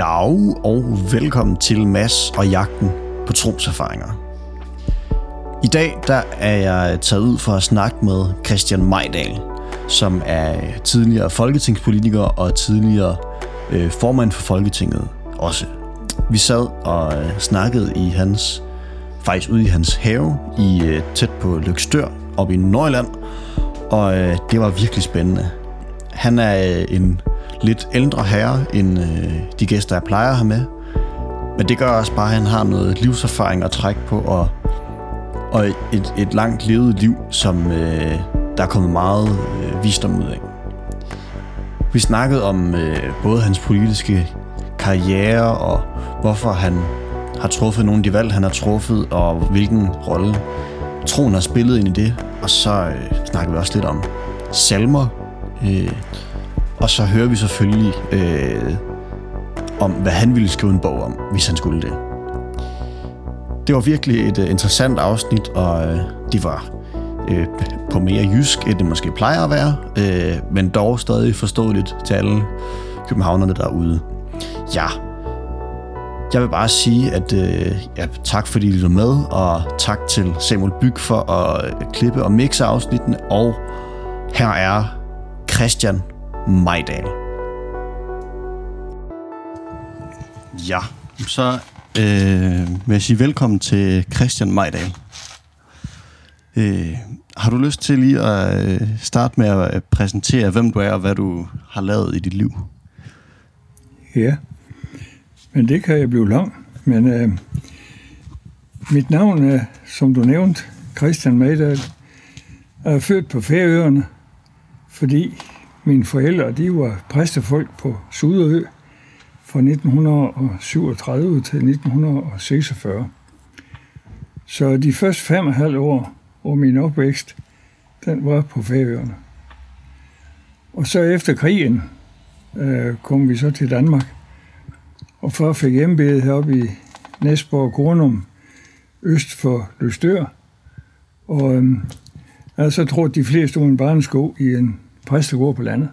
Dag og velkommen til Mass og jagten på troserfaringer. I dag der er jeg taget ud for at snakke med Christian Majdal, som er tidligere folketingspolitiker og tidligere øh, formand for Folketinget også. Vi sad og øh, snakkede i hans, faktisk ude i hans have, i øh, tæt på Lykstør, oppe i Nordjylland, og øh, det var virkelig spændende. Han er øh, en lidt ældre herre end øh, de gæster, jeg plejer at have med. Men det gør også bare, at han har noget livserfaring at trække på, og, og et, et langt levet liv, som øh, der er kommet meget øh, visdom ud af. Vi snakkede om øh, både hans politiske karriere, og hvorfor han har truffet nogle af de valg, han har truffet, og hvilken rolle troen har spillet ind i det. Og så øh, snakker vi også lidt om salmer, øh, og så hører vi selvfølgelig øh, om, hvad han ville skrive en bog om, hvis han skulle det. Det var virkelig et uh, interessant afsnit, og uh, det var uh, på mere jysk, end det måske plejer at være, uh, men dog stadig forståeligt til alle københavnerne derude. Ja, jeg vil bare sige, at uh, ja, tak fordi I lyttede med, og tak til Samuel Byg for at klippe og mixe afsnittene, og her er Christian Majdal. Ja, så øh, vil jeg sige velkommen til Christian Majdal. Øh, har du lyst til lige at øh, starte med at præsentere, hvem du er og hvad du har lavet i dit liv? Ja, men det kan jeg blive lang. Men øh, mit navn er, som du nævnte, Christian Majdal. Jeg er født på Færøerne, fordi mine forældre, de var præstefolk på Suderø fra 1937 til 1946. Så de første fem og halv år af min opvækst, den var på Færøerne. Og så efter krigen øh, kom vi så til Danmark, og far fik embede heroppe i Næsborg Kornum, øst for Løstør. Og øh, altså, så så tror de fleste en barnesko i en præstegård på landet.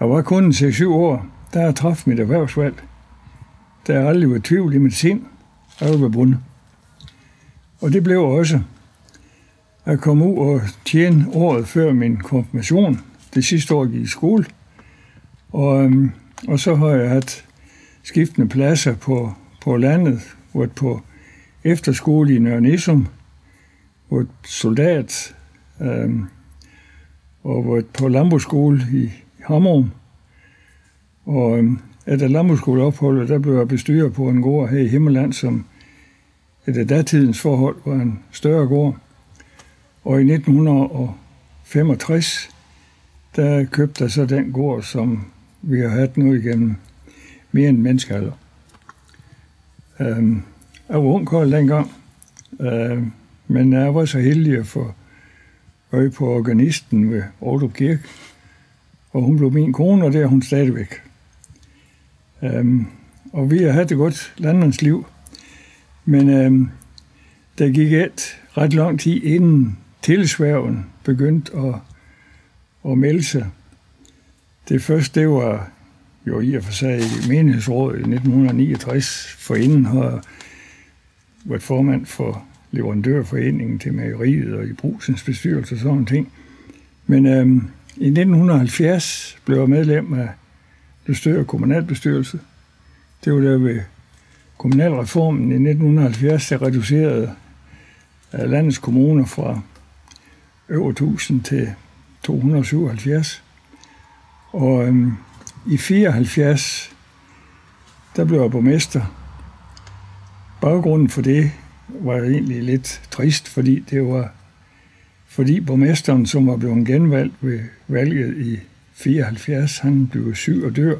Jeg var kun 6-7 år, da jeg traf mit erhvervsvalg. Der er aldrig været tvivl i mit sind, jeg var bundet. Og det blev også. at komme ud og tjene året før min konfirmation. Det sidste år gik i skole. Og, øhm, og så har jeg haft skiftende pladser på, på landet, hvor på efterskole i Nørre Nissum, hvor soldat, øh, og var på landbrugsskole i Hammerum. Og øhm, efter landbrugsskoleopholdet, der blev jeg bestyrer på en gård her i Himmerland, som efter datidens forhold var en større gård. Og i 1965, der købte jeg så den gård, som vi har haft nu igennem mere end menneskealder. Øhm, jeg var ungkold dengang, øhm, men jeg var så heldig at få øje på organisten ved Aarhus Kirke, og hun blev min kone, og det er hun stadigvæk. Øhm, og vi har haft et godt landmandsliv, men øhm, der gik et ret lang tid inden tilsværgen begyndte at, at melde sig. Det første, det var jo i og for sig i menighedsrådet i 1969, for inden har været formand for leverandørforeningen til mejeriet og i brusens bestyrelse og sådan ting. Men øhm, i 1970 blev jeg medlem af det større kommunalbestyrelse. Det var der ved kommunalreformen i 1970, der reducerede øh, landets kommuner fra over 1000 til 277. Og øhm, i 74, der blev jeg borgmester. Baggrunden for det var egentlig lidt trist, fordi det var fordi borgmesteren, som var blevet genvalgt ved valget i 74, han blev syg og dør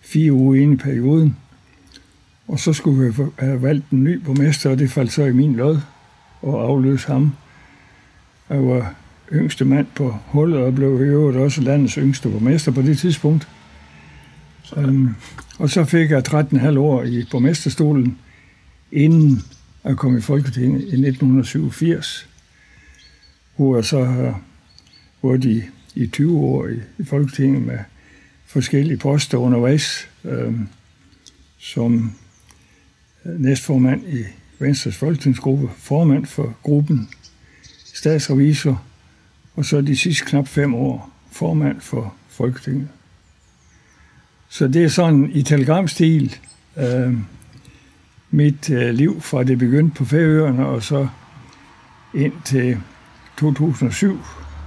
fire uger inde i perioden. Og så skulle vi have valgt en ny borgmester, og det faldt så i min lod og afløse ham. Jeg var yngste mand på hullet og blev i øvrigt også landets yngste borgmester på det tidspunkt. Um, og så fik jeg 13,5 år i borgmesterstolen, inden han kom i Folketinget i 1987, hvor jeg så har været i, i 20 år i, i Folketinget med forskellige poster undervejs, øhm, øh, som næstformand i Venstres folketingsgruppe, formand for gruppen, statsrevisor, og så de sidste knap fem år formand for Folketinget. Så det er sådan i telegramstil øh, mit øh, liv fra det begyndte på Færøerne og så ind til 2007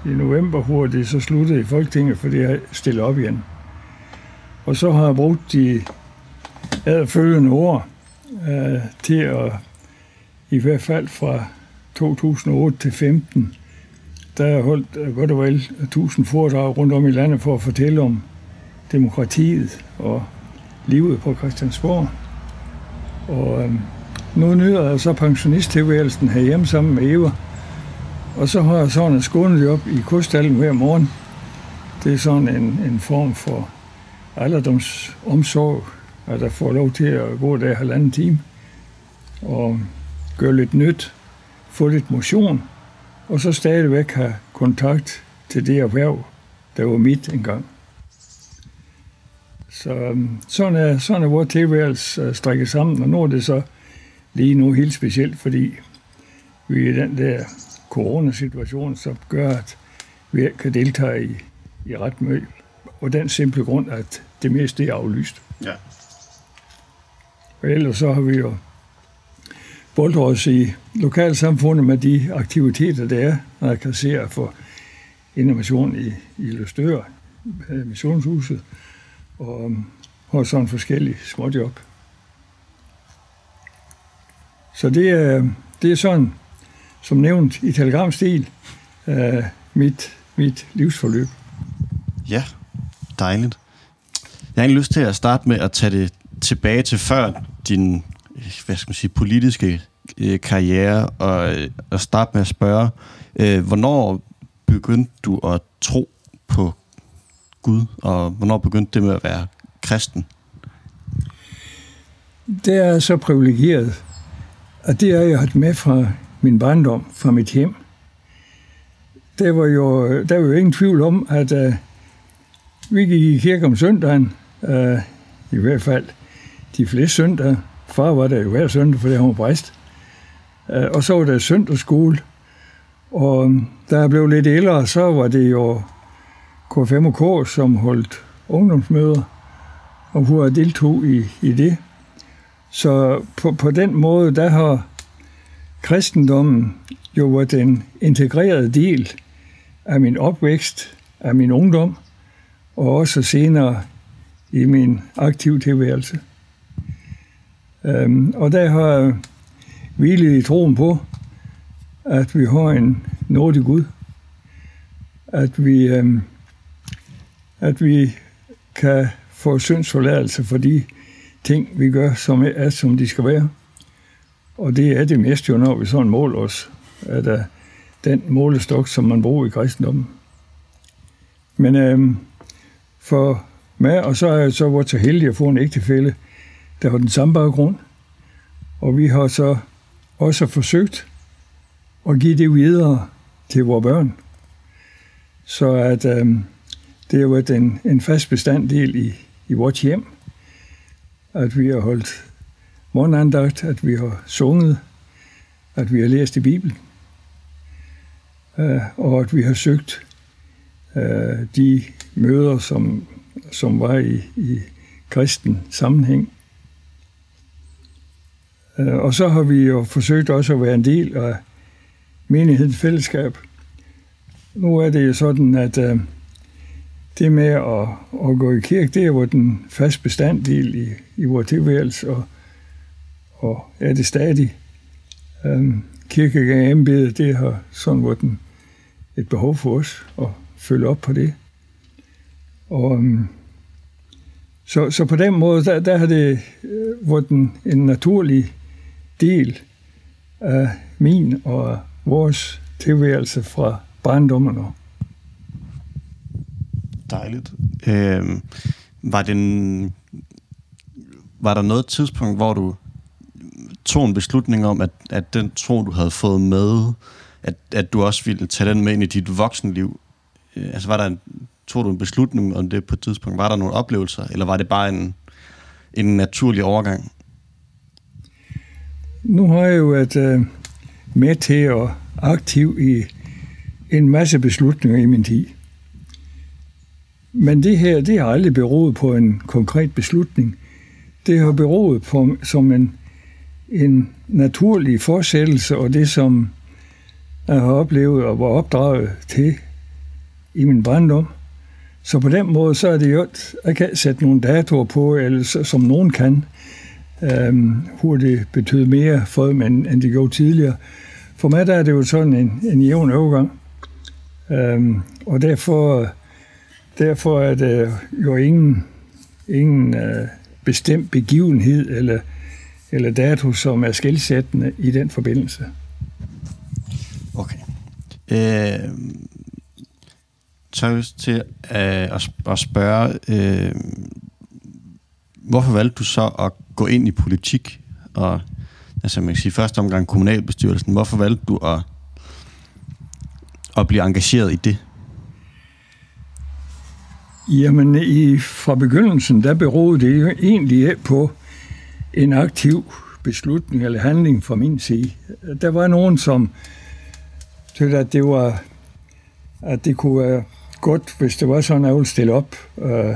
i november, hvor det så sluttede i Folketinget, fordi jeg stillede op igen. Og så har jeg brugt de følgende år øh, til at, i hvert fald fra 2008 til 15, der har jeg holdt øh, godt og vel 1000 foredrag rundt om i landet for at fortælle om demokratiet og livet på Christiansborg. Og øh, nu nyder jeg så pensionisttilværelsen herhjemme sammen med Eva. Og så har jeg sådan en skånelig op i kostallen hver morgen. Det er sådan en, en form for alderdomsomsorg, at jeg får lov til at gå der halvanden time og øhm, gøre lidt nyt, få lidt motion, og så stadigvæk have kontakt til det erhverv, der var mit engang. Så øhm, sådan er, sådan er vores tilværelse øh, strikket sammen, og nu er det så lige nu helt specielt, fordi vi er i den der coronasituation, som gør, at vi kan deltage i, i ret møg. Og den simple grund, at det meste er aflyst. Ja. Og ellers så har vi jo boldt os i lokalsamfundet med de aktiviteter, der er, når jeg kan se for innovation i, i Løstør, missionshuset, og øhm, um, har sådan forskellige småjob. Så det er, det er sådan, som nævnt i telegramstil, uh, mit, mit livsforløb. Ja, dejligt. Jeg har lyst til at starte med at tage det tilbage til før din hvad skal man sige, politiske øh, karriere, og, øh, og starte med at spørge, øh, hvornår begyndte du at tro på Gud, og hvornår begyndte det med at være kristen? Det er så privilegeret, og det er jeg haft med fra min barndom, fra mit hjem. Der var jo, der var jo ingen tvivl om, at uh, vi gik i kirke om søndagen, uh, i hvert fald de fleste søndage. Far var der jo hver søndag, fordi han var præst. Uh, og så var der søndagsskole. Og da jeg blev lidt ældre, så var det jo K5K, som holdt ungdomsmøder, og hvor jeg deltog i, i det. Så på, på den måde, der har kristendommen jo været en integreret del af min opvækst, af min ungdom, og også senere i min aktive tilværelse. Øhm, og der har jeg hvilet i troen på, at vi har en nådig Gud, at vi øhm, at vi kan få syndsforladelse for de ting, vi gør, som er, som de skal være. Og det er det mest jo, når vi sådan måler os, at uh, den målestok, som man bruger i kristendommen. Men øhm, for mig, og så er jeg så været så heldig at få en ægtefælde, der har den samme baggrund. Og vi har så også forsøgt at give det videre til vores børn. Så at øhm, det er været en, en fast bestanddel i, i vores hjem, at vi har holdt morgenandagt, at vi har sunget, at vi har læst i Bibelen, øh, og at vi har søgt øh, de møder, som, som var i, i kristen sammenhæng. Øh, og så har vi jo forsøgt også at være en del af menighedens fællesskab. Nu er det jo sådan, at øh, det med at, at gå i kirke, det er jo den fast bestanddel i, i vores tilværelse, og, og er det stadig. Øhm, um, kirkegang det har sådan været den, et behov for os at følge op på det. Og, um, så, så på den måde, der, der har det uh, været en, en naturlig del af min og vores tilværelse fra barndommen og Dejligt. Øh, var, den, var der noget tidspunkt, hvor du tog en beslutning om, at, at den tro, du havde fået med, at, at du også ville tage den med ind i dit voksenliv? Øh, altså var der en tog du en beslutning om det på et tidspunkt? Var der nogle oplevelser, eller var det bare en, en naturlig overgang? Nu har jeg jo været øh, med til at aktiv i en masse beslutninger i min tid. Men det her, det har aldrig beroet på en konkret beslutning. Det har beroet på som en, en naturlig forsættelse, og det, som jeg har oplevet og var opdraget til i min barndom. Så på den måde, så er det jo, jeg kan sætte nogle datoer på, eller som nogen kan, øhm, hvor det betød mere for dem, end, end det gjorde tidligere. For mig der er det jo sådan en, en jævn overgang. Øhm, og derfor, derfor er det jo ingen, ingen øh, bestemt begivenhed eller, eller dato, som er skældsættende i den forbindelse. Okay. Øh, tør til øh, at, at spørge, øh, hvorfor valgte du så at gå ind i politik? Og altså man kan sige, første omgang kommunalbestyrelsen. Hvorfor valgte du at, at blive engageret i det? Jamen, i, fra begyndelsen, der beroede det jo egentlig på en aktiv beslutning eller handling fra min side. Der var nogen, som syntes, at det var at det kunne være godt, hvis det var sådan, at jeg ville stille op. Øh,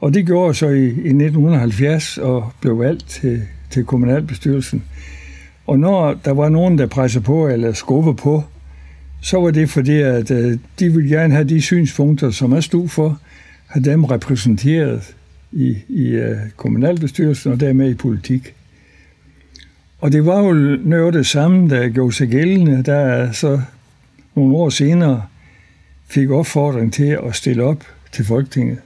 og det gjorde jeg så i, i 1970 og blev valgt til, til kommunalbestyrelsen. Og når der var nogen, der pressede på eller skubbede på, så var det fordi, at øh, de ville gerne have de synspunkter, som jeg stod for, have dem repræsenteret i, i uh, kommunalbestyrelsen og dermed i politik. Og det var jo noget det samme, der gjorde sig gældende, der så nogle år senere fik opfordring til at stille op til Folketinget.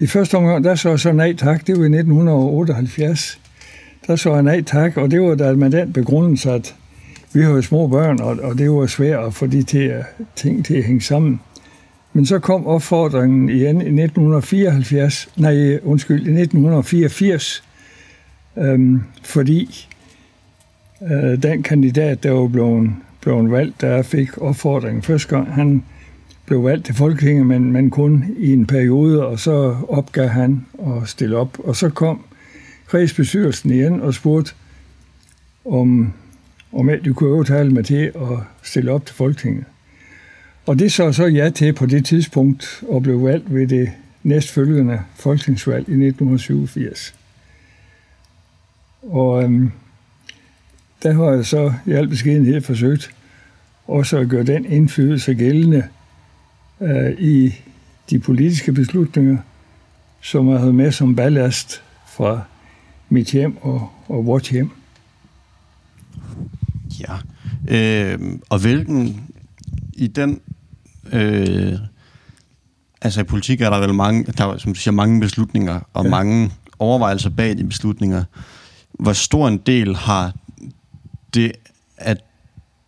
I første omgang, der så jeg så nej tak, det var i 1978. Der så jeg nej tak, og det var da med den begrundelse, at vi har jo små børn, og, og det var svært at få de til at, ting til at hænge sammen. Men så kom opfordringen igen i 1974, nej, undskyld, i 1984, øhm, fordi øh, den kandidat, der var blevet blevet valgt, der fik opfordringen første gang. Han blev valgt til Folketinget, men, men kun i en periode, og så opgav han at stille op. Og så kom kredsbestyrelsen igen og spurgte, om, om du kunne overtale mig til at stille op til Folketinget. Og det så så ja til på det tidspunkt, og blev valgt ved det næstfølgende folketingsvalg i 1987. Og øhm, der har jeg så i al beskedenhed forsøgt også at gøre den indflydelse gældende øh, i de politiske beslutninger, som jeg havde med som ballast fra mit hjem og, og vores hjem. Ja, øh, og hvilken i den øh, altså i politik er der vel mange, der er, som du siger, mange beslutninger og ja. mange overvejelser bag de beslutninger. Hvor stor en del har det, at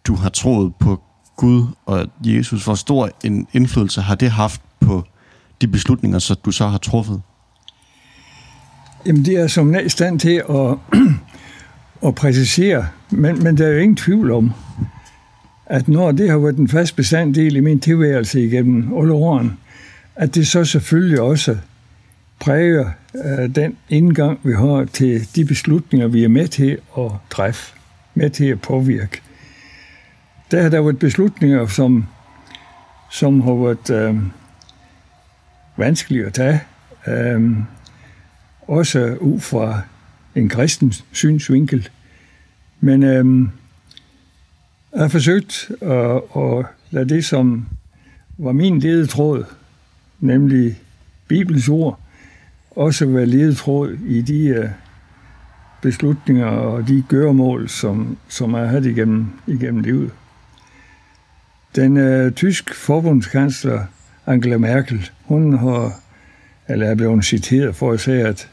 du har troet på Gud og Jesus, hvor stor en indflydelse har det haft på de beslutninger, som du så har truffet? Jamen, det er som i stand til at, at præcisere, men, men der er jo ingen tvivl om, at når det har været en fast bestanddel i min tilværelse igennem alle årene, at det så selvfølgelig også præger øh, den indgang, vi har til de beslutninger, vi er med til at træffe med til at påvirke. Der har der været beslutninger, som, som har været øh, vanskelige at tage. Øh, også ud fra en kristen synsvinkel. Men øh, jeg har forsøgt at, at lade det, som var min ledetråd, nemlig Bibelens ord, også være ledetråd i de øh, beslutninger og de gøremål, som, som jeg har haft igennem, igennem livet. Den øh, tysk forbundskansler Angela Merkel, hun har, eller er blevet citeret for at sige, at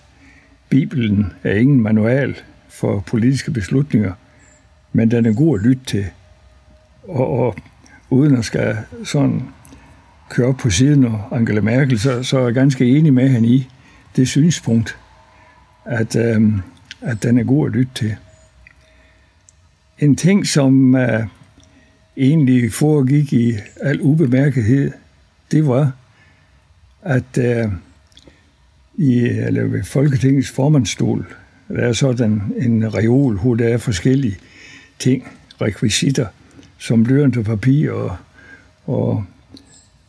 Bibelen er ingen manual for politiske beslutninger, men den er god at lytte til. Og, og uden at skal sådan køre op på siden af Angela Merkel, så, så er jeg ganske enig med hende i det synspunkt, at øh, at den er god at lytte til. En ting, som øh, egentlig foregik i al ubemærkethed, det var, at øh, i, eller ved Folketingets formandsstol, der er sådan en reol, hvor der er forskellige ting, rekvisitter, som blørende papir og, og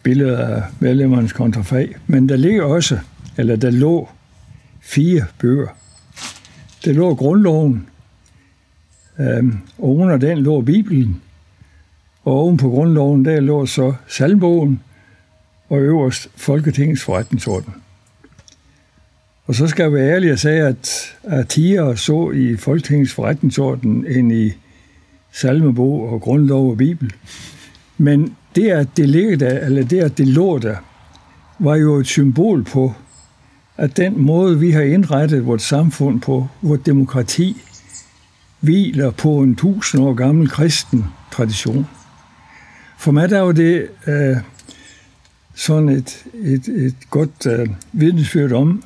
billeder af medlemmernes kontrafag. Men der ligger også, eller der lå fire bøger. Der lå grundloven, øhm, og under den lå Bibelen, og oven på grundloven, der lå så salmbogen, og øverst Folketingets forretningsorden. Og så skal jeg være ærlig og sige, at, at tiger så i Folketingets forretningsorden end i salmebog og grundlov og bibel. Men det, at det ligger der, eller det, at det lå der, var jo et symbol på, at den måde, vi har indrettet vores samfund på, vores demokrati, hviler på en tusind år gammel kristen tradition. For mig der er jo det øh, sådan et, et, et godt øh, vidnesbyrd om,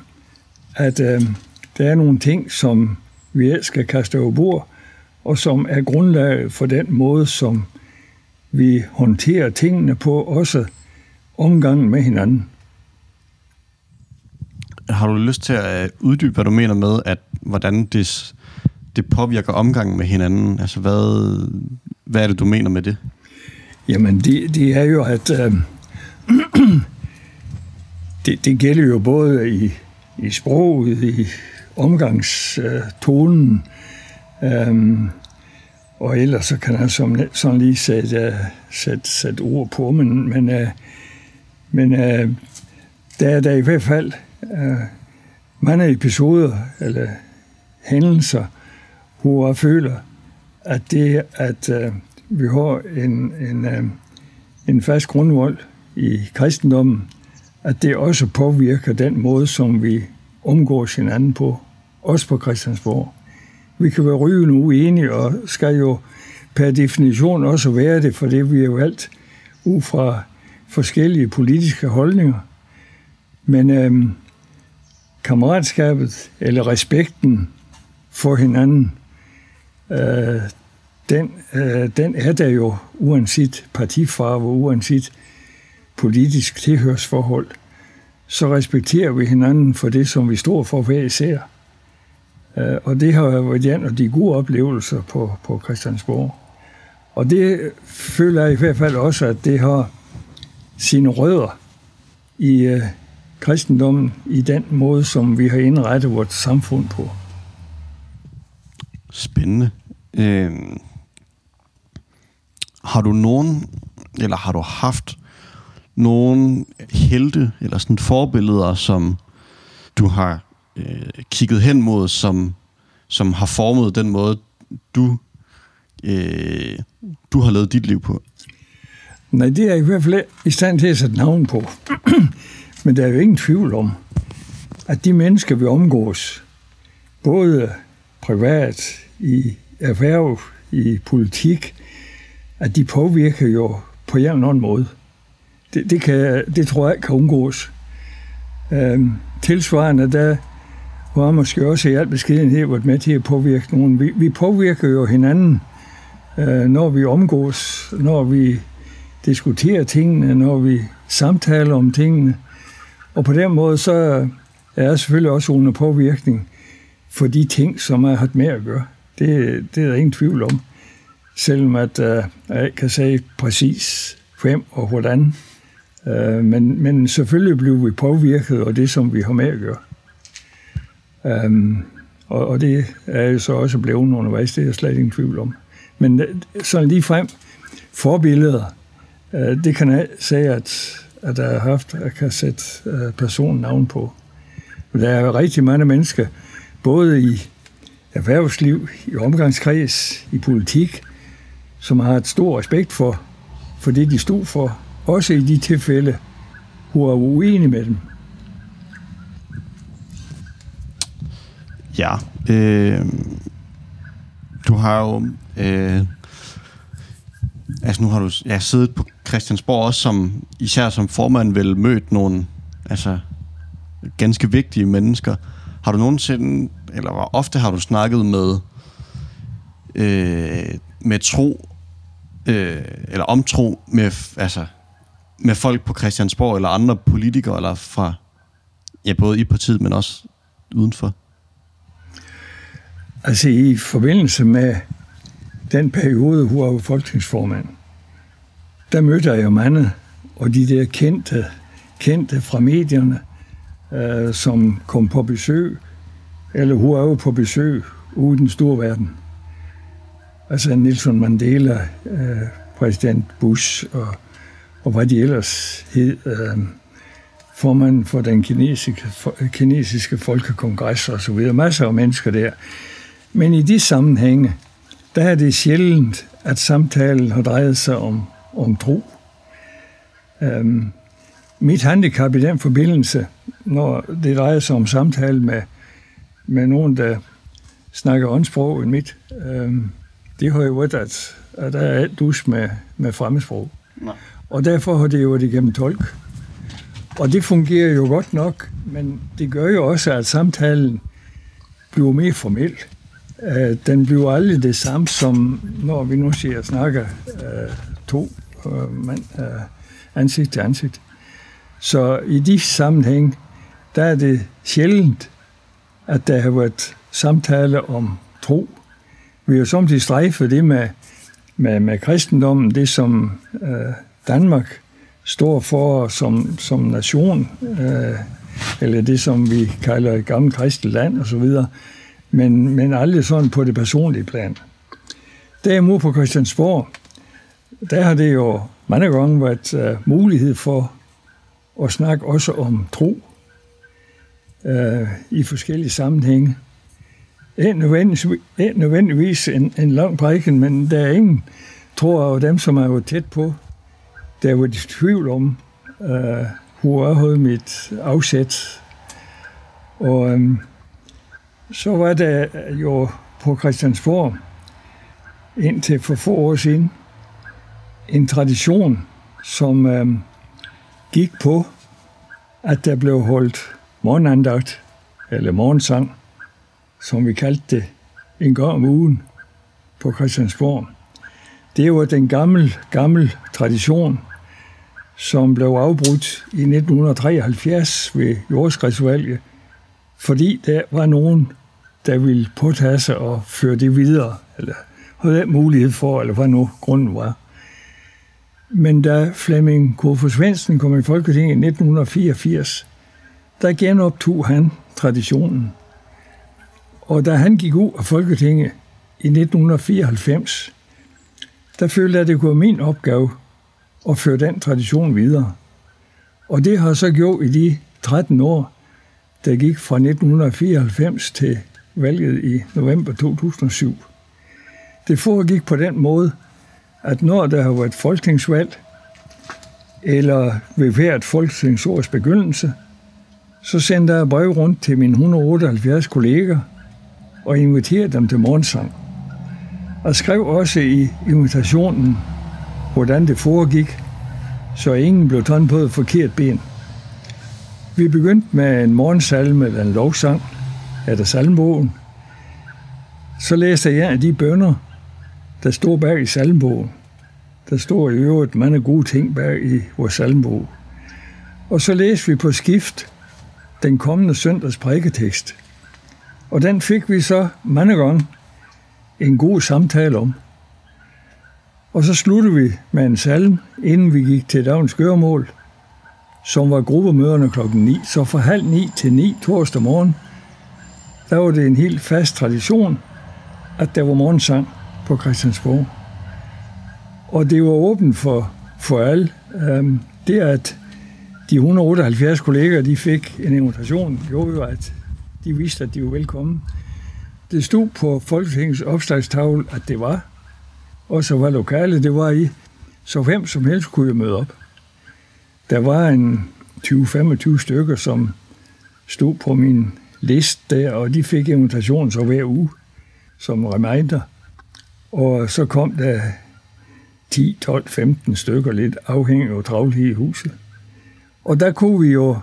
at øh, der er nogle ting, som vi skal kaste over bord, og som er grundlaget for den måde, som vi håndterer tingene på, også omgangen med hinanden. Har du lyst til at uddybe, hvad du mener med, at hvordan det, det påvirker omgangen med hinanden? Altså, hvad, hvad er det, du mener med det? Jamen, det, det er jo, at øh, det, det gælder jo både i, i sproget, i omgangstonen, øh, Øhm, og ellers så kan han som, sådan lige sætte, øh, sætte, sætte ord på, men, men, øh, men øh, der er der i hvert fald øh, mange episoder eller hændelser, hvor jeg føler, at det, at øh, vi har en, en, øh, en fast grundvold i kristendommen, at det også påvirker den måde, som vi omgås hinanden på, også på Christiansborg. Vi kan være rygende uenige, og skal jo per definition også være det, for det vi er jo alt ud fra forskellige politiske holdninger. Men øhm, kammeratskabet eller respekten for hinanden, øh, den, øh, den er der jo uanset partifarve, uanset politisk tilhørsforhold. Så respekterer vi hinanden for det, som vi står for hver især. Øh, og det har været en af de gode oplevelser på, på Christiansborg. Og det føler jeg i hvert fald også, at det har sine rødder i øh, kristendommen, i den måde, som vi har indrettet vores samfund på. Spændende. Øh, har du nogen, eller har du haft nogen helte, eller sådan forbilleder, som du har øh, kigget hen mod, som, som har formet den måde, du, øh, du har lavet dit liv på? Nej, det er i hvert fald i stand til at sætte navn på. Men der er jo ingen tvivl om, at de mennesker, vi omgås, både privat, i erhverv, i politik, at de påvirker jo på en eller anden måde. Det, det, kan, det tror jeg ikke kan undgås. Øhm, tilsvarende, der var måske også i al beskedenhed været med til at påvirke nogen. Vi, vi påvirker jo hinanden, øh, når vi omgås, når vi diskuterer tingene, når vi samtaler om tingene. Og på den måde, så er jeg selvfølgelig også under påvirkning for de ting, som jeg har haft med at gøre. Det, det er der ingen tvivl om. Selvom at, øh, jeg ikke kan sige præcis hvem og hvordan. Øh, men, men selvfølgelig bliver vi påvirket af det, som vi har med at gøre. Um, og, og det er jo så også blevet undervejs, det er jeg slet ingen tvivl om. Men øh, sådan lige frem, forbilleder, uh, det kan jeg sige, at, at jeg har haft, at jeg kan sætte øh, uh, personen navn på. Der er rigtig mange mennesker, både i erhvervsliv, i omgangskreds, i politik, som har et stor respekt for, for det, de stod for, også i de tilfælde, hvor er uenige med dem. Ja. Øh, du har jo... Øh, altså nu har du ja, siddet på Christiansborg også som, især som formand vel mødt nogle altså, ganske vigtige mennesker. Har du nogensinde, eller hvor ofte har du snakket med, øh, med tro, øh, eller om tro, med, altså, med folk på Christiansborg eller andre politikere, eller fra, ja, både i partiet, men også udenfor? Altså i forbindelse med den periode, hvor jeg var folketingsformand, der mødte jeg jo mange, og de der kendte, kendte fra medierne, øh, som kom på besøg, eller hun er jo på besøg ude i den store verden. Altså Nelson Mandela, øh, præsident Bush og, og hvad de ellers hed, øh, formanden for den kinesiske, for, kinesiske folkekongres og så videre. Masser af mennesker der. Men i de sammenhænge, der er det sjældent, at samtalen har drejet sig om, om tro. Øhm, mit handicap i den forbindelse, når det drejer sig om samtale med, med nogen, der snakker åndsprog end mit, øhm, det har jo været, at, at der er alt dus med, med fremmedsprog. Nej. Og derfor har det jo været igennem tolk. Og det fungerer jo godt nok, men det gør jo også, at samtalen bliver mere formel øh, den bliver aldrig det samme som, når vi nu siger snakker øh, to øh, mand, øh, ansigt til ansigt. Så i de sammenhæng, der er det sjældent, at der har været samtale om tro. Vi har jo samtidig strejfet det med, med, med kristendommen, det som øh, Danmark står for som, som nation, øh, eller det, som vi kalder et gammelt kristent land osv., men, men aldrig sådan på det personlige plan. Derimod på Christiansborg, der har det jo mange gange været uh, mulighed for at snakke også om tro uh, i forskellige sammenhænge. Ikke nødvendigvis, ikke nødvendigvis en, en lang prædiken, men der er ingen, tror jeg, dem, som er jo tæt på der var de tvivl om, uh, hvor havde mit afsæt. Og um, så var der jo på Christiansborg indtil for få år siden en tradition, som øh, gik på, at der blev holdt morgenandagt, eller morgensang, som vi kaldte det, en gang om ugen på Christiansborg. Det var den gamle, gamle tradition, som blev afbrudt i 1973 ved jordskredsvalget, fordi der var nogen, der ville påtage sig og føre det videre, eller havde mulighed for, eller hvad nu grunden var. Men da Flemming Kofod Svendsen kom i Folketinget i 1984, der genoptog han traditionen. Og da han gik ud af Folketinget i 1994, der følte jeg, at det kunne være min opgave at føre den tradition videre. Og det har så gjort i de 13 år, der gik fra 1994 til valget i november 2007. Det foregik på den måde, at når der har været folketingsvalg, eller ved hvert folketingsårs begyndelse, så sendte jeg brev rundt til mine 178 kolleger og inviterede dem til morgensang. Og skrev også i invitationen, hvordan det foregik, så ingen blev taget på et forkert ben. Vi begyndte med en morgensalme eller en lovsang af salmbogen. Så læste jeg af de bønder, der stod bag i salmbogen. Der står i øvrigt mange gode ting bag i vores salmbog. Og så læste vi på skift den kommende søndags prædiketekst. Og den fik vi så mange gange en god samtale om. Og så sluttede vi med en salm, inden vi gik til dagens gøremål, som var gruppemøderne klokken 9. Så fra halv 9 til 9 torsdag morgen, der var det en helt fast tradition, at der var morgensang på Christiansborg. Og det var åbent for, for alle. Um, det at de 178 kolleger, de fik en invitation, gjorde jo, at de vidste, at de var velkommen. Det stod på Folketingets opslagstavle, at det var og så var lokalet, det var i, så hvem som helst kunne jo møde op. Der var en 20-25 stykker, som stod på min liste der, og de fik invitation så hver uge som reminder. Og så kom der 10, 12, 15 stykker, lidt afhængig af travlhed i huset. Og der kunne vi jo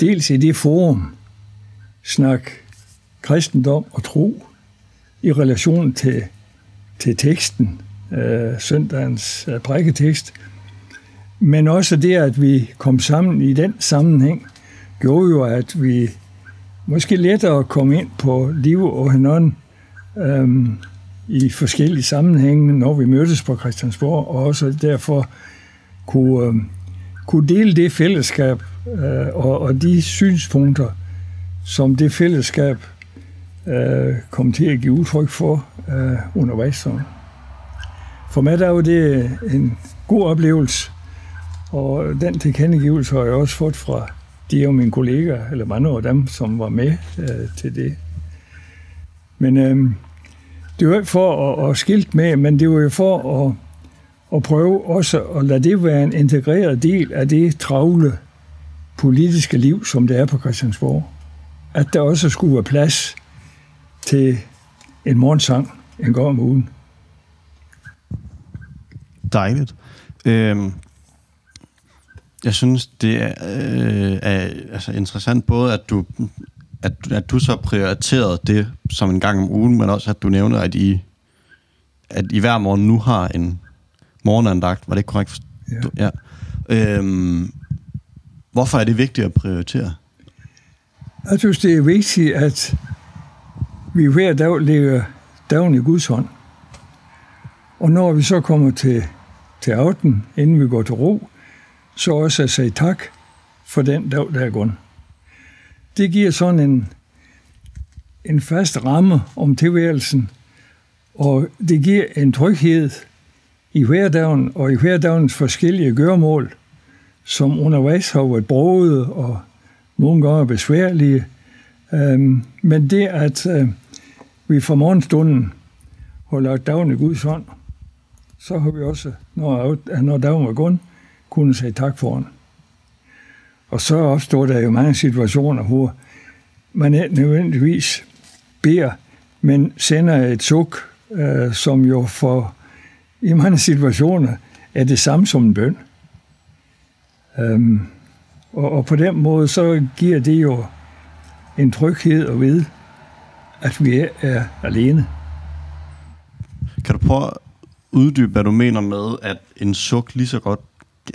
dels i det forum snakke kristendom og tro i relation til, til teksten, øh, søndagens øh, prædiketekst men også det, at vi kom sammen i den sammenhæng, gjorde jo, at vi måske lettere kom ind på liv og hinanden øhm, i forskellige sammenhænge, når vi mødtes på Christiansborg, og også derfor kunne, øhm, kunne dele det fællesskab øh, og, og de synspunkter, som det fællesskab øh, kom til at give udtryk for øh, undervejs. For mig der var det en god oplevelse, og den tilkendegivelse har jeg også fået fra de af mine kollegaer, eller mange af dem, som var med øh, til det. Men øh, det var ikke for at, at skilte med, men det var jo for at, at prøve også at lade det være en integreret del af det travle politiske liv, som det er på Christiansborg. At der også skulle være plads til en morgensang en gang om ugen. Dejligt. Øhm, jeg synes, det er, øh, er altså interessant både, at du, at, at du så prioriterede det som en gang om ugen, men også at du nævner, at I, at I hver morgen nu har en morgenandagt. Var det ikke korrekt? Ja. ja. Øhm, hvorfor er det vigtigt at prioritere? Jeg synes, det er vigtigt, at vi hver dag lægger dagen i Guds hånd. Og når vi så kommer til, til aften, inden vi går til ro, så også at sige tak for den dag, der er gået. Det giver sådan en, en fast ramme om tilværelsen, og det giver en tryghed i hverdagen og i hverdagens forskellige gørmål, som undervejs har været broget og nogle gange besværlige. Øhm, men det, at øh, vi fra morgenstunden har lagt dagen i Guds hånd, så har vi også, når, når dagen var gået, kunne sige tak for den. Og så opstår der jo mange situationer, hvor man ikke nødvendigvis beder, men sender et suk, øh, som jo for i mange situationer er det samme som en bøn. Øhm, og, og på den måde, så giver det jo en tryghed at vide, at vi er, er alene. Kan du prøve at uddybe, hvad du mener med, at en suk lige så godt,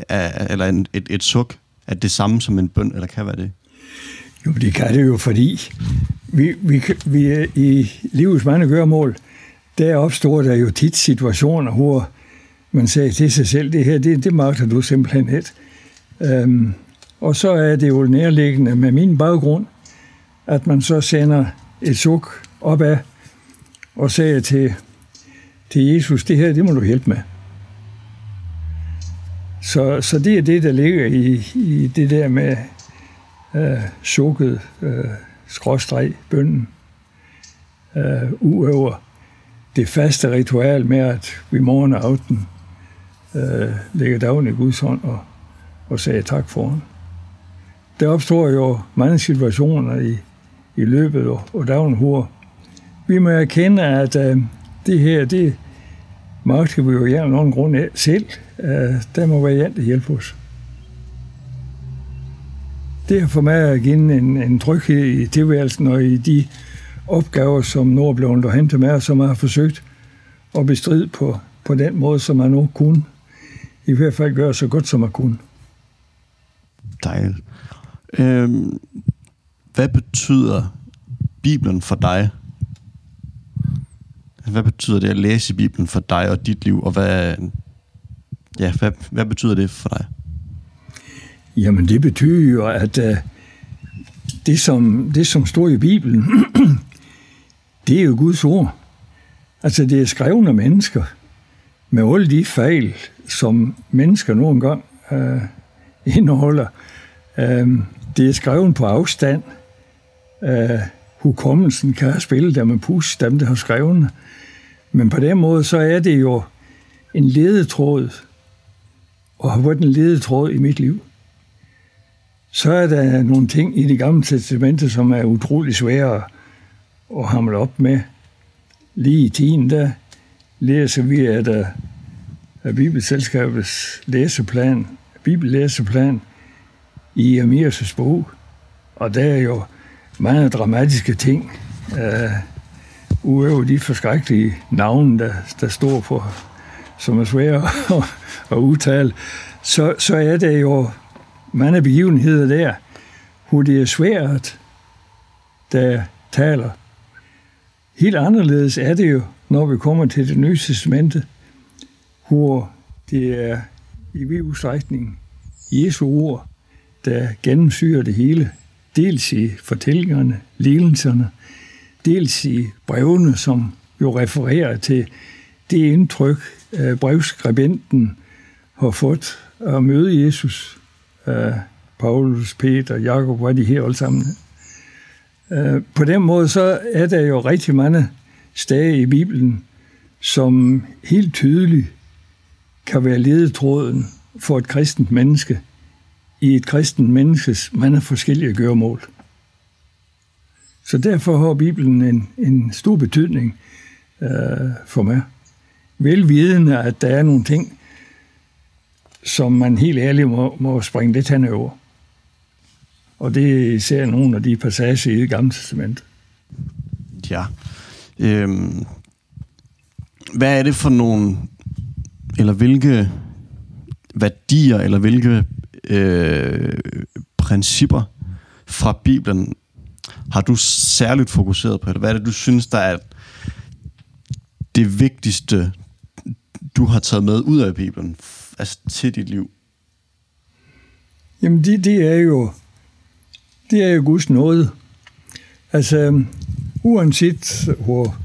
er, eller en, et, et suk, er det samme som en bøn, eller kan være det? Jo, det kan det jo, fordi vi, vi, vi er i livets mange gørmål, der opstår der jo tit situationer, hvor man sagde til sig selv, det her, det, det magter du simpelthen ikke. Øhm, og så er det jo nærliggende med min baggrund, at man så sender et suk opad og siger til, til Jesus, det her, det må du hjælpe med. Så, så det er det, der ligger i, i det der med øh, sukket, øh, skråstreg, bønden, øh, uøver det faste ritual med, at vi morgen og aften øh, lægger dagen i Guds hånd og, og sagde tak for ham. Der opstår jo mange situationer i, i løbet og, og dagen, hvor vi må erkende, at øh, det her, det magter vi jo gerne nogen grund af selv. Øh, der må være en, der hjælper os. Det har for mig at give en, en tryghed i tilværelsen og i de opgaver, som nu er blevet hentet med, og som jeg har forsøgt at bestride på, på den måde, som jeg nu kunne. I hvert fald gøre så godt, som jeg kunne. Dejligt. Øhm, hvad betyder Bibelen for dig? Hvad betyder det at læse Bibelen for dig og dit liv, og hvad, ja, hvad, hvad betyder det for dig? Jamen, det betyder jo, at uh, det, som, det, som står i Bibelen, det er jo Guds ord. Altså, det er skrevet af mennesker, med alle de fejl, som mennesker nogle gange uh, øh, indeholder. Uh, det er skrevet på afstand. Uh, hukommelsen kan spille der med pus, dem der har skrevet. Men på den måde, så er det jo en ledetråd, og har været en ledetråd i mit liv. Så er der nogle ting i det gamle testamente, som er utrolig svære at hamle op med. Lige i tiden, der læser vi, at øh, der af Bibelselskabets læseplan, bibellæseplan i Amirs bog, og der er jo mange dramatiske ting, uh, udover de forskrækkelige navne, der, der står på, som er svære at, at udtale, så, så er det jo mange begivenheder der, hvor det er svært, der taler. Helt anderledes er det jo, når vi kommer til det nye testamente, hvor det er i vid udstrækning Jesu ord, der gennemsyrer det hele. Dels i fortællingerne, lidelserne, dels i brevene, som jo refererer til det indtryk, øh, brevskribenten har fået at møde Jesus. Øh, Paulus, Peter, Jakob, var de her alle sammen. Øh, på den måde så er der jo rigtig mange steder i Bibelen, som helt tydeligt kan være ledetråden for et kristent menneske i et kristent menneskes mange forskellige gøremål. Så derfor har Bibelen en, en stor betydning øh, for mig. Velvidende, at der er nogle ting, som man helt ærligt må, må springe lidt hen over. Og det er især nogle af de passager i det gamle testament. Ja. Øhm, hvad er det for nogle, eller hvilke værdier, eller hvilke øh, principper fra Bibelen har du særligt fokuseret på? Eller hvad er det, du synes, der er det vigtigste, du har taget med ud af Bibelen altså til dit liv? Jamen, det, det er jo det er jo Guds nåde. Altså, øhm, uanset hvor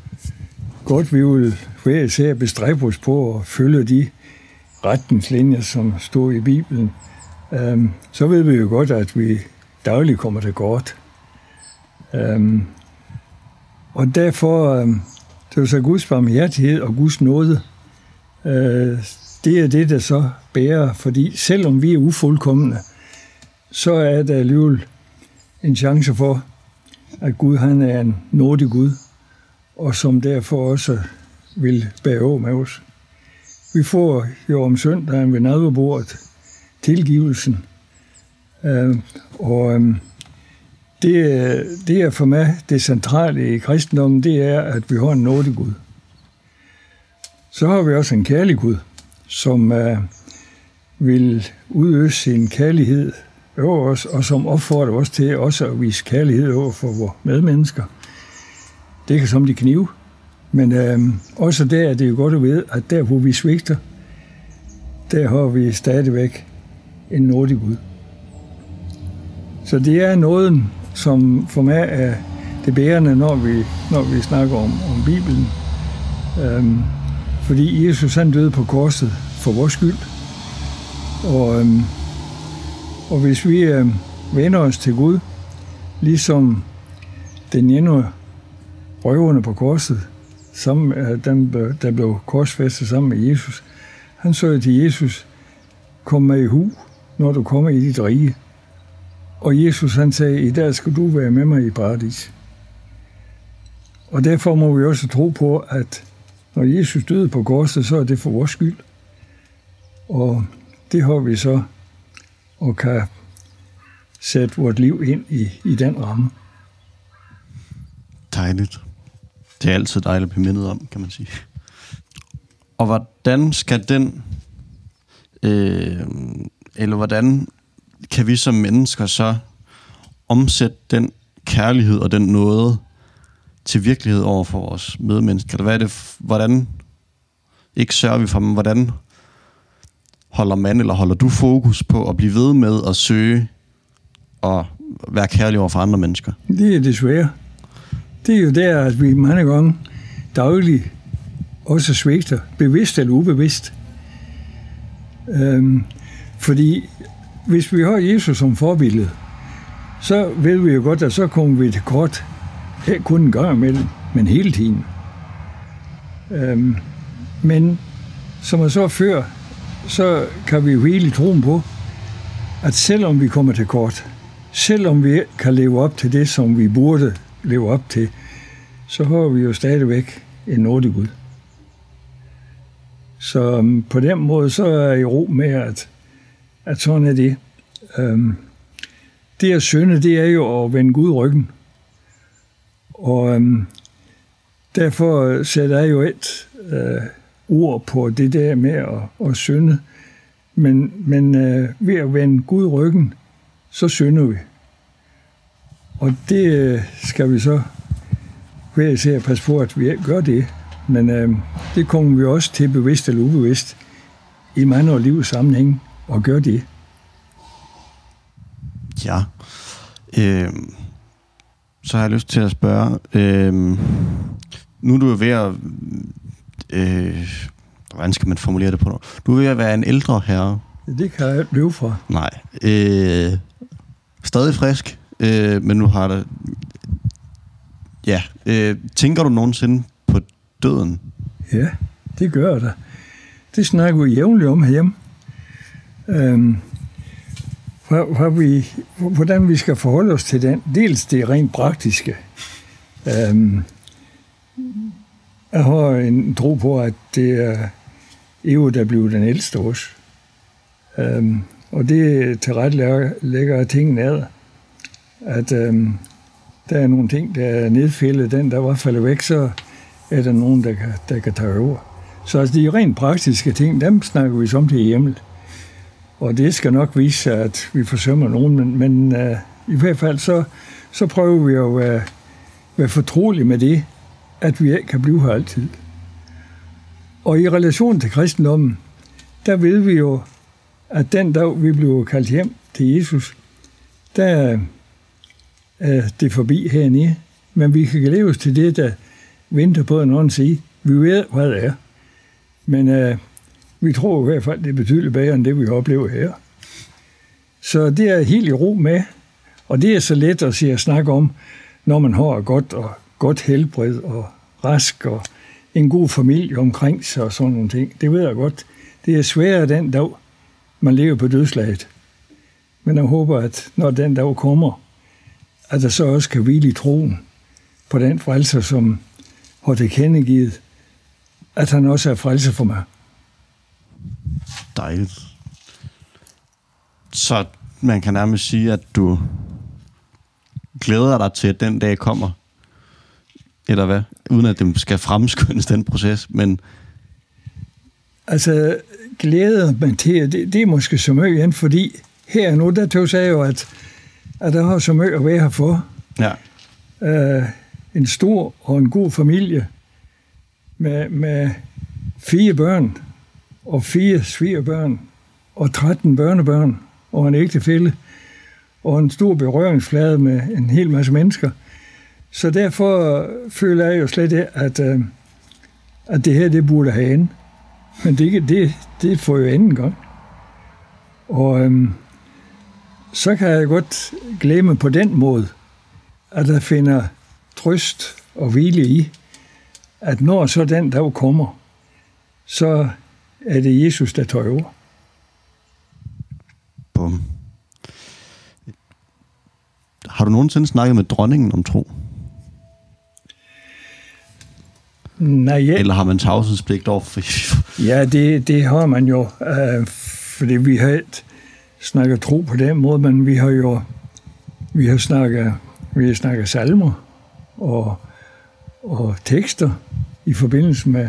godt vi vil hver især bestræbe os på at følge de retningslinjer, som står i Bibelen, øhm, så ved vi jo godt, at vi dagligt kommer til godt. Øhm, og derfor, øhm, det er så Guds barmhjertighed og Guds nåde, øh, det er det, der så bærer, fordi selvom vi er ufuldkommende, så er der alligevel en chance for, at Gud han er en nådig Gud, og som derfor også vil bære med os. Vi får jo om søndagen ved nadverbordet tilgivelsen, øh, og øh, det, øh, det er for mig det centrale i kristendommen, det er, at vi har en nådig Gud. Så har vi også en kærlig Gud, som uh, vil udøse sin kærlighed over os, og som opfordrer os til også at vise kærlighed over for vores medmennesker. Det kan som de knive. Men øh, også der er det jo godt at vide, at der hvor vi svigter, der har vi stadigvæk en nådig Gud. Så det er nåden, som for mig er det bærende, når vi, når vi snakker om, om Bibelen. Øhm, fordi Jesus han døde på korset for vores skyld. Og, øhm, og hvis vi øhm, vender os til Gud, ligesom den ene røverne på korset, sammen, øh, den, der blev korsfæstet sammen med Jesus, han sagde til Jesus, kom med i hu, når du kommer i dit rige. Og Jesus han sagde, i dag skal du være med mig i paradis. Og derfor må vi også tro på, at når Jesus døde på korset, så er det for vores skyld. Og det har vi så, og kan sætte vores liv ind i, i den ramme. Dejligt. Det er altid dejligt at blive mindet om, kan man sige. Og hvordan skal den, øh, eller hvordan kan vi som mennesker så omsætte den kærlighed og den noget til virkelighed over for vores medmennesker? Hvad er det, hvordan ikke sørger vi for dem, hvordan holder man eller holder du fokus på at blive ved med at søge og være kærlig over for andre mennesker? Det er det svære. Det er jo der, at vi mange gange dagligt også svigter, bevidst eller ubevidst. Øhm, fordi hvis vi har Jesus som forbillede, så ved vi jo godt, at så kommer vi til kort. Ikke kun en gang imellem, men hele tiden. Øhm, men som jeg så før, så kan vi jo hele troen på, at selvom vi kommer til kort, selvom vi kan leve op til det, som vi burde leve op til, så har vi jo stadigvæk en nådig Gud. Så øhm, på den måde, så er jeg i ro med, at, at sådan er det. Øhm, det at synde, det er jo at vende Gud ryggen. Og øhm, derfor sætter jeg jo et øh, ord på det der med at, at synde. Men, men øh, ved at vende Gud ryggen, så synder vi. Og det øh, skal vi så være til at passe på, at vi gør det. Men øh, det kommer vi også til, bevidst eller ubevidst, i mange af livs sammenhæng, og gør det. Ja. Øh, så har jeg lyst til at spørge, øh, nu er du ved at, øh, hvordan skal man formulere det på? Du er ved at være en ældre herre. Det kan jeg løbe fra. Nej. Øh, stadig frisk, øh, men nu har det... Ja. Øh, tænker du nogensinde på døden? Ja, det gør jeg da. Det snakker vi jævnligt om herhjemme. Øhm, hvad, hvad vi, hvordan vi skal forholde os til den. Dels det rent praktiske. Øhm, jeg har en tro på, at det er EU, der bliver den ældste hos. Øhm, og det til ret lægger tingene ad, at øhm, der er nogle ting, der er nedfældet. Den, der var faldet væk, så er der nogen, der kan, der kan tage over. Så altså, de rent praktiske ting, dem snakker vi som til hjemmet. Og det skal nok vise at vi forsømmer nogen, men, men uh, i hvert fald så, så prøver vi at være, være fortrolige med det, at vi ikke kan blive her altid. Og i relation til kristendommen, der ved vi jo, at den dag, vi blev kaldt hjem til Jesus, der øh, er det forbi hernede. Men vi kan leve os til det, der venter på en anden side. Vi ved, hvad det er. Men øh, vi tror i hvert fald, det er betydeligt bedre end det, vi oplever her. Så det er helt i ro med, og det er så let at sige at snakke om, når man har godt og godt helbred og rask og en god familie omkring sig og sådan nogle ting. Det ved jeg godt. Det er sværere den dag, man lever på dødslaget. Men jeg håber, at når den dag kommer, at der så også kan hvile i troen på den frelser, som har tilkendegivet, at han også er frelser for mig. Dejligt. Så man kan nærmest sige, at du glæder dig til, at den dag kommer. Eller hvad? Uden at det skal fremskyndes, den proces, men... Altså, glæder mig til, det, det er måske så meget igen, fordi her nu, der tog jeg jo, at, at der har så meget at være her for. Ja. Uh, en stor og en god familie med, med fire børn og fire svigerbørn og 13 børnebørn og en ægtefælle og en stor berøringsflade med en hel masse mennesker. Så derfor føler jeg jo slet, at, øh, at det her, det burde have en. Men det, det, det får jo anden gang. Og øhm, så kan jeg godt glemme på den måde, at der finder trøst og hvile i, at når så den dag kommer, så er det Jesus, der tager over. Bum. Har du nogensinde snakket med dronningen om tro? Nej, ja. Eller har man tavshedspligt over for... ja, det, det har man jo, øh, fordi vi har ikke snakket tro på den måde, men vi har jo vi har snakket, vi har snakket salmer og, og tekster i forbindelse med,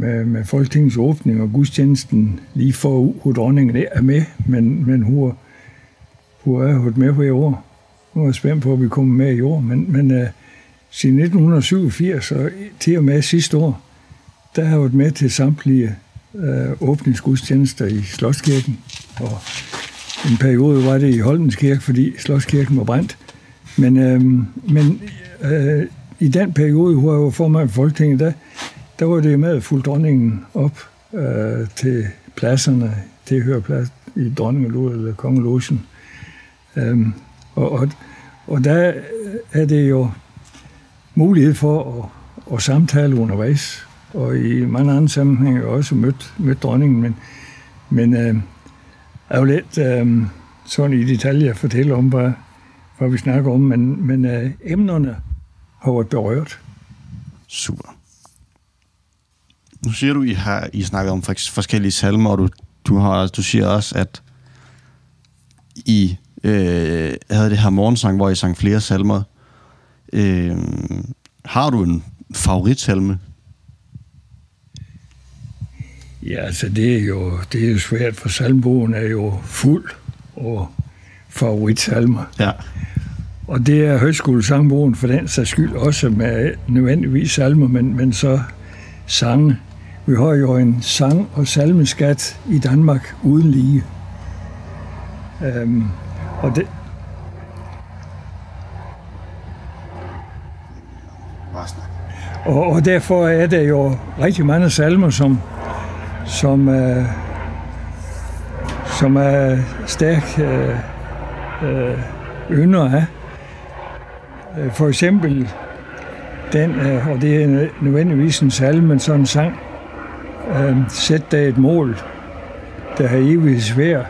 med, med Folketingets åbning og gudstjenesten lige for hvor dronningen er med, men, men hun, hun er holdt med hver år. Nu er jeg spændt på, at vi kommer med i år, men, men uh, siden 1987 og til og med sidste år, der har jeg været med til samtlige uh, åbningsgudstjenester i Slotskirken. Og en periode var det i Holmens Kirke, fordi Slotskirken var brændt. Men, uh, men uh, i den periode, hvor jeg var formand for Folketinget, der, der var det med at fulde dronningen op øh, til pladserne, tilhørplads i dronningelogen eller kongelogen. Øhm, og, og, og der øh, er det jo mulighed for at, at samtale undervejs, og i mange andre sammenhænge også mødt, mødt dronningen, men, men øh, er jo lidt øh, sådan i detaljer at fortælle om, hvad, hvad vi snakker om, men, men øh, emnerne har været berørt. Super. Nu siger du, I har I snakket om forskellige salmer, og du, du, har, du siger også, at I øh, havde det her morgensang, hvor I sang flere salmer. Øh, har du en favoritsalme? Ja, altså det er jo, det er jo svært, for salmbogen er jo fuld og favoritsalmer. Ja. Og det er højskolesangbogen for den sags skyld også med nødvendigvis salmer, men, men så sange. Vi har jo en sang- og salmeskat i Danmark uden lige. Øhm, og det, og, og derfor er der jo rigtig mange salmer, som, som, øh, som er stærk øh, øh, ynder af. Øh, for eksempel den, uh, og det er nødvendigvis en salme, men sådan en sang, Øh, Sæt dig et mål, der har evigt svær.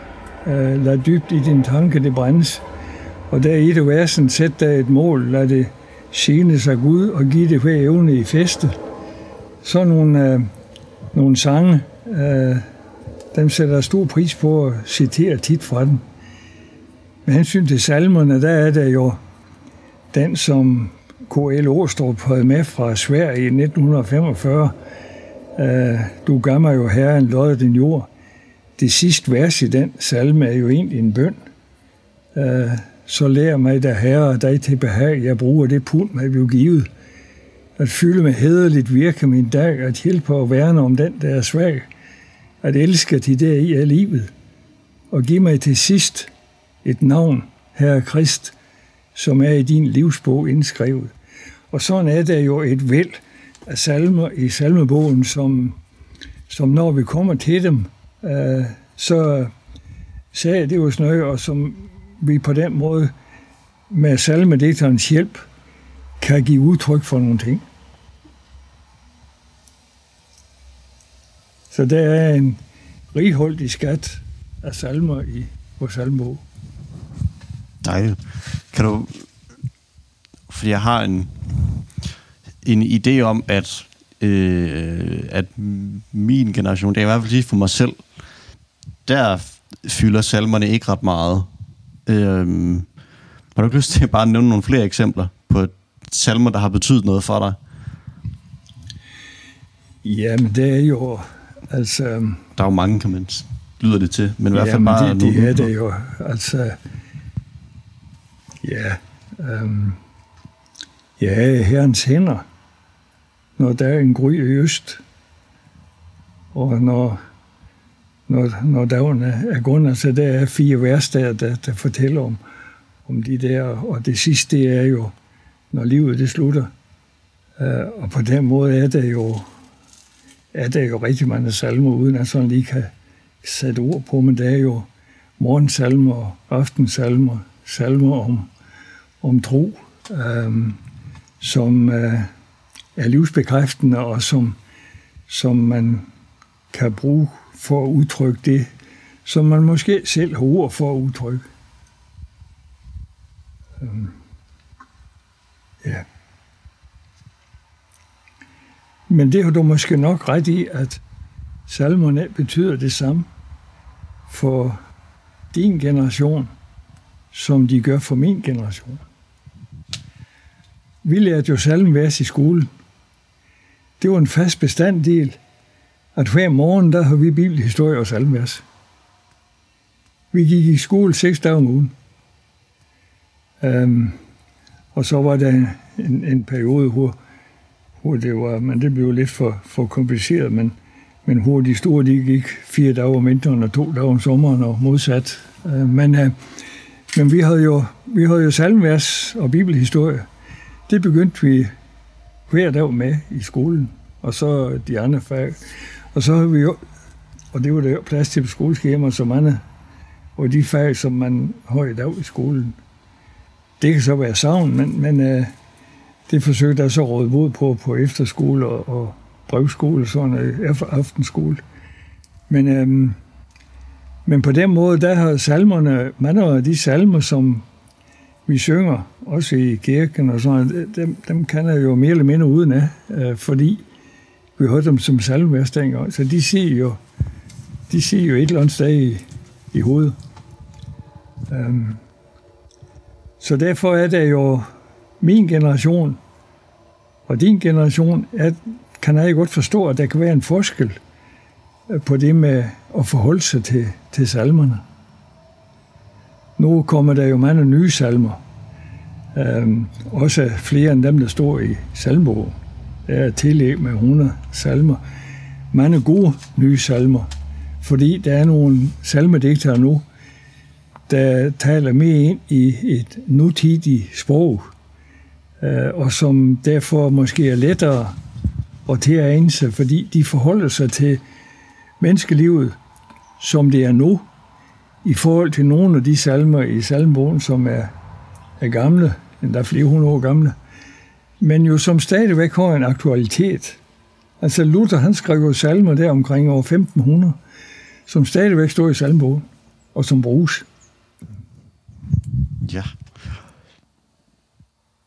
Øh, lad dybt i din tanke det brændes. Og der i det værsen, sæt dig et mål, lad det Sine sig Gud og give det hver evne i feste. Så nogle, øh, nogle sange, øh, dem sætter jeg stor pris på at citere tit fra den. Med hensyn til salmerne, der er der jo den, som K.L. Åstrup havde med fra Sverige i 1945. Øh, du gør mig jo herren lod din jord. Det sidste vers i den salme er jo egentlig en bøn. Øh, så lær mig der herre dig til behag, jeg bruger det pund, mig blev givet. At fylde med hederligt virke min dag, at hjælpe og værne om den, der er svag. At elske de der i af livet. Og giv mig til sidst et navn, Herre Krist, som er i din livsbog indskrevet. Og sådan er der jo et væld af salmer i salmebogen, som, som når vi kommer til dem, øh, så sagde det jo sådan noget, og som vi på den måde med salmedigterens hjælp kan give udtryk for nogle ting. Så der er en righoldig skat af salmer i vores salmebog. Dejligt. Kan du... Fordi jeg har en, en idé om, at, øh, at min generation, det er i hvert fald lige for mig selv, der fylder salmerne ikke ret meget. Øhm, har du ikke lyst til at bare nævne nogle flere eksempler på salmer, der har betydet noget for dig? Jamen, det er jo... Altså, der er jo mange, kan man lyder det til, men i hvert fald bare... Det, det er det jo, altså... Ja, øhm, ja, herrens hænder, når der er en gry i øst, og når når, når dagen er gået. så der er fire værsteder, der, der, fortæller om, om de der, og det sidste, det er jo, når livet det slutter. Øh, og på den måde er det jo, er der jo rigtig mange salmer, uden at sådan lige kan sætte ord på, men det er jo morgensalmer, aftensalmer, salmer om, om tro, øhm, som øh, er livsbekræftende, og som, som man kan bruge for at udtrykke det, som man måske selv har ord for at udtrykke. Øhm, ja. Men det har du måske nok ret i, at salmerne betyder det samme for din generation, som de gør for min generation. Vi lærte jo salmvers i skolen. Det var en fast bestanddel at hver morgen, der har vi bibelhistorie og salmvers. Vi gik i skole seks dage om ugen. Um, og så var der en, en periode, hvor, hvor det var, men det blev lidt for, for kompliceret, men, men hvor de store, de gik fire dage om vinteren og to dage om sommeren og modsat. Uh, men, uh, men vi havde jo, vi havde jo salmvers og bibelhistorie. Det begyndte vi hver dag med i skolen, og så de andre fag. Og så havde vi jo, og det var der plads til skoleskemaer som andre, og de fag, som man har i dag i skolen. Det kan så være savn, men, men øh, det forsøgte jeg så råde mod på på efterskole og, og brevskole, sådan uh, aftenskole. Men, øh, men på den måde, der har salmerne, man har de salmer, som vi synger, også i kirken og sådan, dem, dem kan jeg jo mere eller mindre uden af, øh, fordi vi hørte dem som salmevers dengang, så de siger jo, de siger jo et eller andet sted i, i hovedet. Um, så derfor er det jo min generation og din generation, at, kan jeg godt forstå, at der kan være en forskel øh, på det med at forholde sig til, til salmerne. Nu kommer der jo mange nye salmer. Øhm, også flere end dem, der står i salmbogen. Der er tillæg med 100 salmer. Mange gode nye salmer. Fordi der er nogle salmedigtere nu, der taler mere ind i et nutidigt sprog, øh, og som derfor måske er lettere at til sig, fordi de forholder sig til menneskelivet, som det er nu, i forhold til nogle af de salmer i salmbogen, som er, er gamle, endda flere hundrede år gamle, men jo som stadigvæk har en aktualitet. Altså Luther, han skrev jo salmer der omkring år 1500, som stadigvæk står i salmbogen, og som bruges. Ja.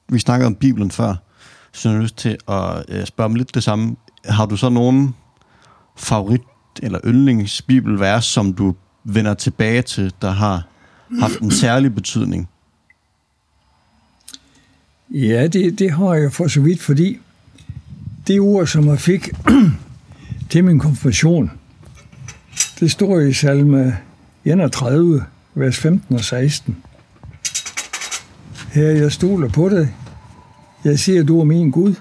Vi snakkede om Bibelen før, så jeg har lyst til at øh, spørge om lidt det samme. Har du så nogen favorit eller yndlingsbibelvers, som du vender tilbage til, der har haft en særlig betydning? Ja, det, det har jeg for så vidt, fordi det ord, som jeg fik til min konfirmation, det står i salme 31, vers 15 og 16. Her jeg stoler på dig. Jeg siger, du er min Gud.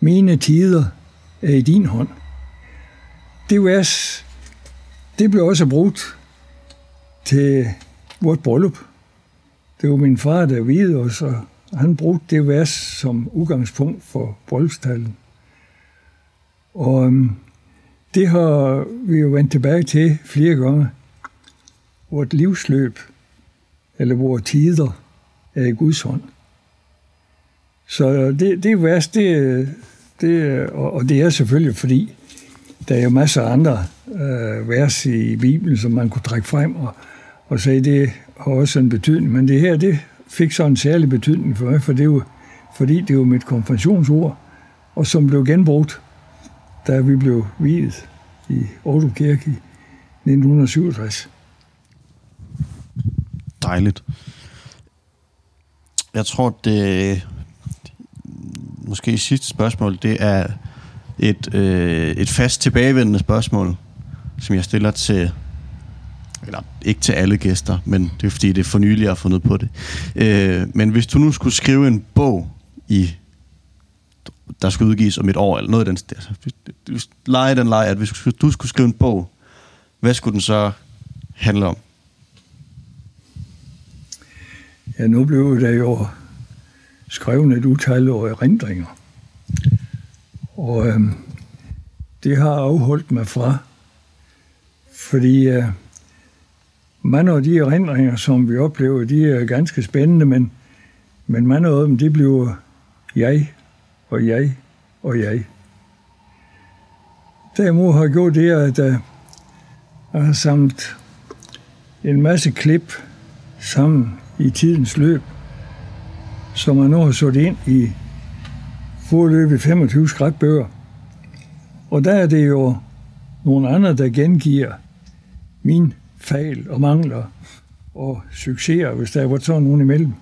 Mine tider er i din hånd. Det vers, det blev også brugt til vores bryllup. Det var min far, der videde os, og han brugte det vers som udgangspunkt for bryllupstalen. Og øhm, det har vi jo vendt tilbage til flere gange. Vort livsløb, eller vores tider, er i Guds hånd. Så det, det vers, det, det, og det er selvfølgelig fordi, der er jo masser af andre øh, vers i Bibelen, som man kunne trække frem og, og sige, det har også en betydning. Men det her, det fik så en særlig betydning for mig, for det var, fordi det var mit konfirmationsord, og som blev genbrugt, da vi blev videt i Aarhus Kirke i 1967. Dejligt. Jeg tror, det måske sidste spørgsmål, det er et, øh, et fast tilbagevendende spørgsmål, som jeg stiller til, eller ikke til alle gæster, men det er fordi, det er for nylig, jeg har fundet på det. Øh, men hvis du nu skulle skrive en bog i der skulle udgives om et år, eller noget af den sted. Altså, lege den lege, at hvis du skulle skrive en bog, hvad skulle den så handle om? Ja, nu blev det jo skrevet et utal af erindringer. Og øhm, det har afholdt mig fra, fordi øh, mange af de erindringer, som vi oplever, de er ganske spændende, men, men mange af dem, det bliver jeg, og jeg, og jeg. Derimod har jeg gjort det, at øh, jeg har samlet en masse klip sammen i tidens løb, som jeg nu har sat ind i forløbet 25 skrækbøger. Og der er det jo nogle andre, der gengiver min fejl og mangler og succeser, hvis der var sådan nogen imellem.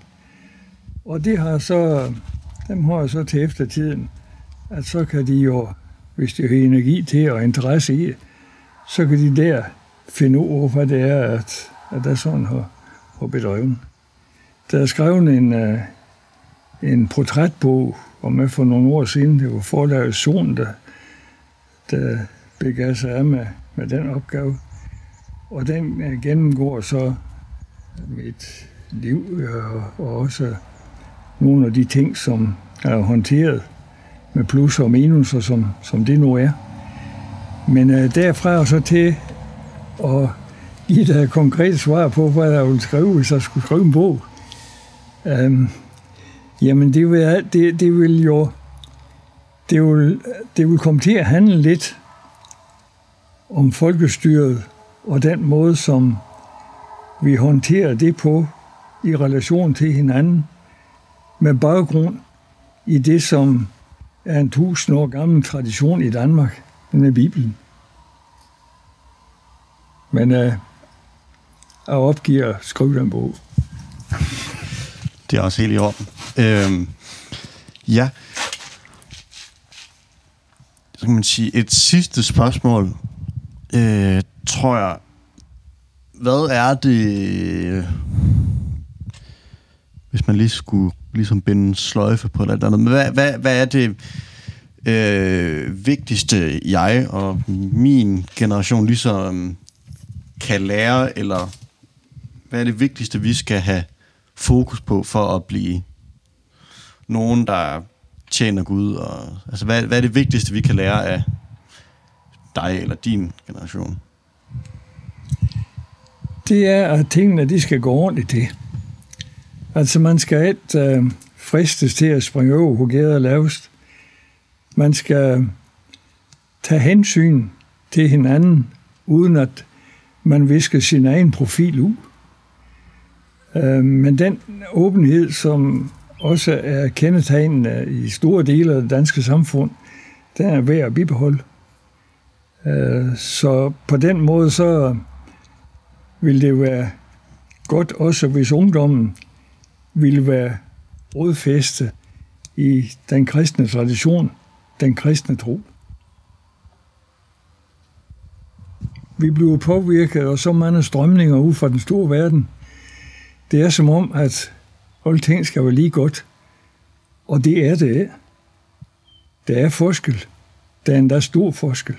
Og det har så, dem har jeg så til eftertiden, at så kan de jo, hvis de har energi til og interesse i så kan de der finde ud af, hvad det er, at, at der sådan har, har bedrevet. Der er skrevet en, uh, en portrætbog om med for nogle år siden. Det var forlaget Son, der, der begav sig af med, med den opgave. Og den øh, gennemgår så mit liv øh, og, også nogle af de ting, som er håndteret med plus og minuser, som, som det nu er. Men øh, derfra og så til at give dig et konkret svar på, hvad jeg ville skrive, hvis jeg skulle skrive en bog. Øhm, jamen, det vil, det, det vil jo det vil, det vil komme til at handle lidt om folkestyret og den måde, som vi håndterer det på i relation til hinanden, med baggrund i det, som er en tusind år gammel tradition i Danmark, den er Bibelen. Men øh, jeg opgiver at skrive den bog. Det er også helt i orden. Øhm, ja. Så kan man sige, et sidste spørgsmål øh, tror jeg, hvad er det, hvis man lige skulle ligesom binde en sløjfe på eller andet, men hvad, hvad, hvad er det øh, vigtigste, jeg og min generation ligesom kan lære, eller hvad er det vigtigste, vi skal have fokus på for at blive nogen, der tjener Gud? Og, altså, hvad, hvad er det vigtigste, vi kan lære af dig eller din generation? Det er, at tingene de skal gå ordentligt til. Altså man skal ikke øh, fristes til at springe over, hvor gæder lavest. Man skal tage hensyn til hinanden, uden at man visker sin egen profil ud. Øh, men den åbenhed, som også er kendetegnende i store dele af det danske samfund, den er værd at bibeholde. Øh, så på den måde, så vil det være godt også, hvis ungdommen ville være rodfæste i den kristne tradition, den kristne tro. Vi bliver påvirket af så mange strømninger ud fra den store verden. Det er som om, at alting skal være lige godt. Og det er det. Der er forskel. Der er endda stor forskel.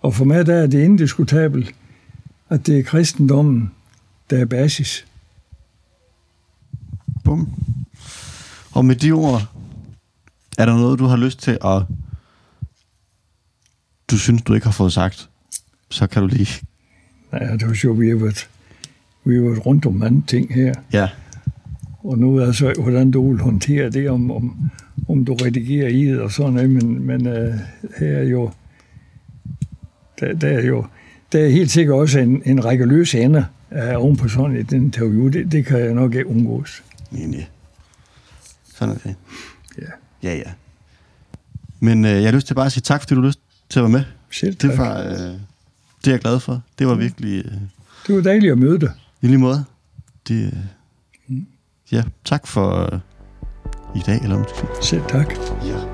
Og for mig der er det indiskutabelt, at det er kristendommen, der er basis. Bum. Og med de ord, er der noget, du har lyst til at... Du synes, du ikke har fået sagt? Så kan du lige... Nej, det var sjovt, vi har været, vi har været rundt om mange ting her. Ja. Og nu er altså, hvordan du vil håndtere det, om, om, om du redigerer i det og sådan noget, men, men uh, her er jo, der, der er jo, der er helt sikkert også en, en række løse ender uh, oven på sådan et interview. Det, det kan jeg nok ikke undgås. Nej, nej. Sådan er det. Ja. Ja, ja. Men øh, jeg har lyst til bare at sige tak, fordi du har lyst til at være med. Selv Det tak. var, øh, det er jeg glad for. Det var virkelig... Øh, Det var dejligt at møde dig. I lige måde. Det, øh, ja, tak for øh, i dag, eller sige. Selv tak. Ja.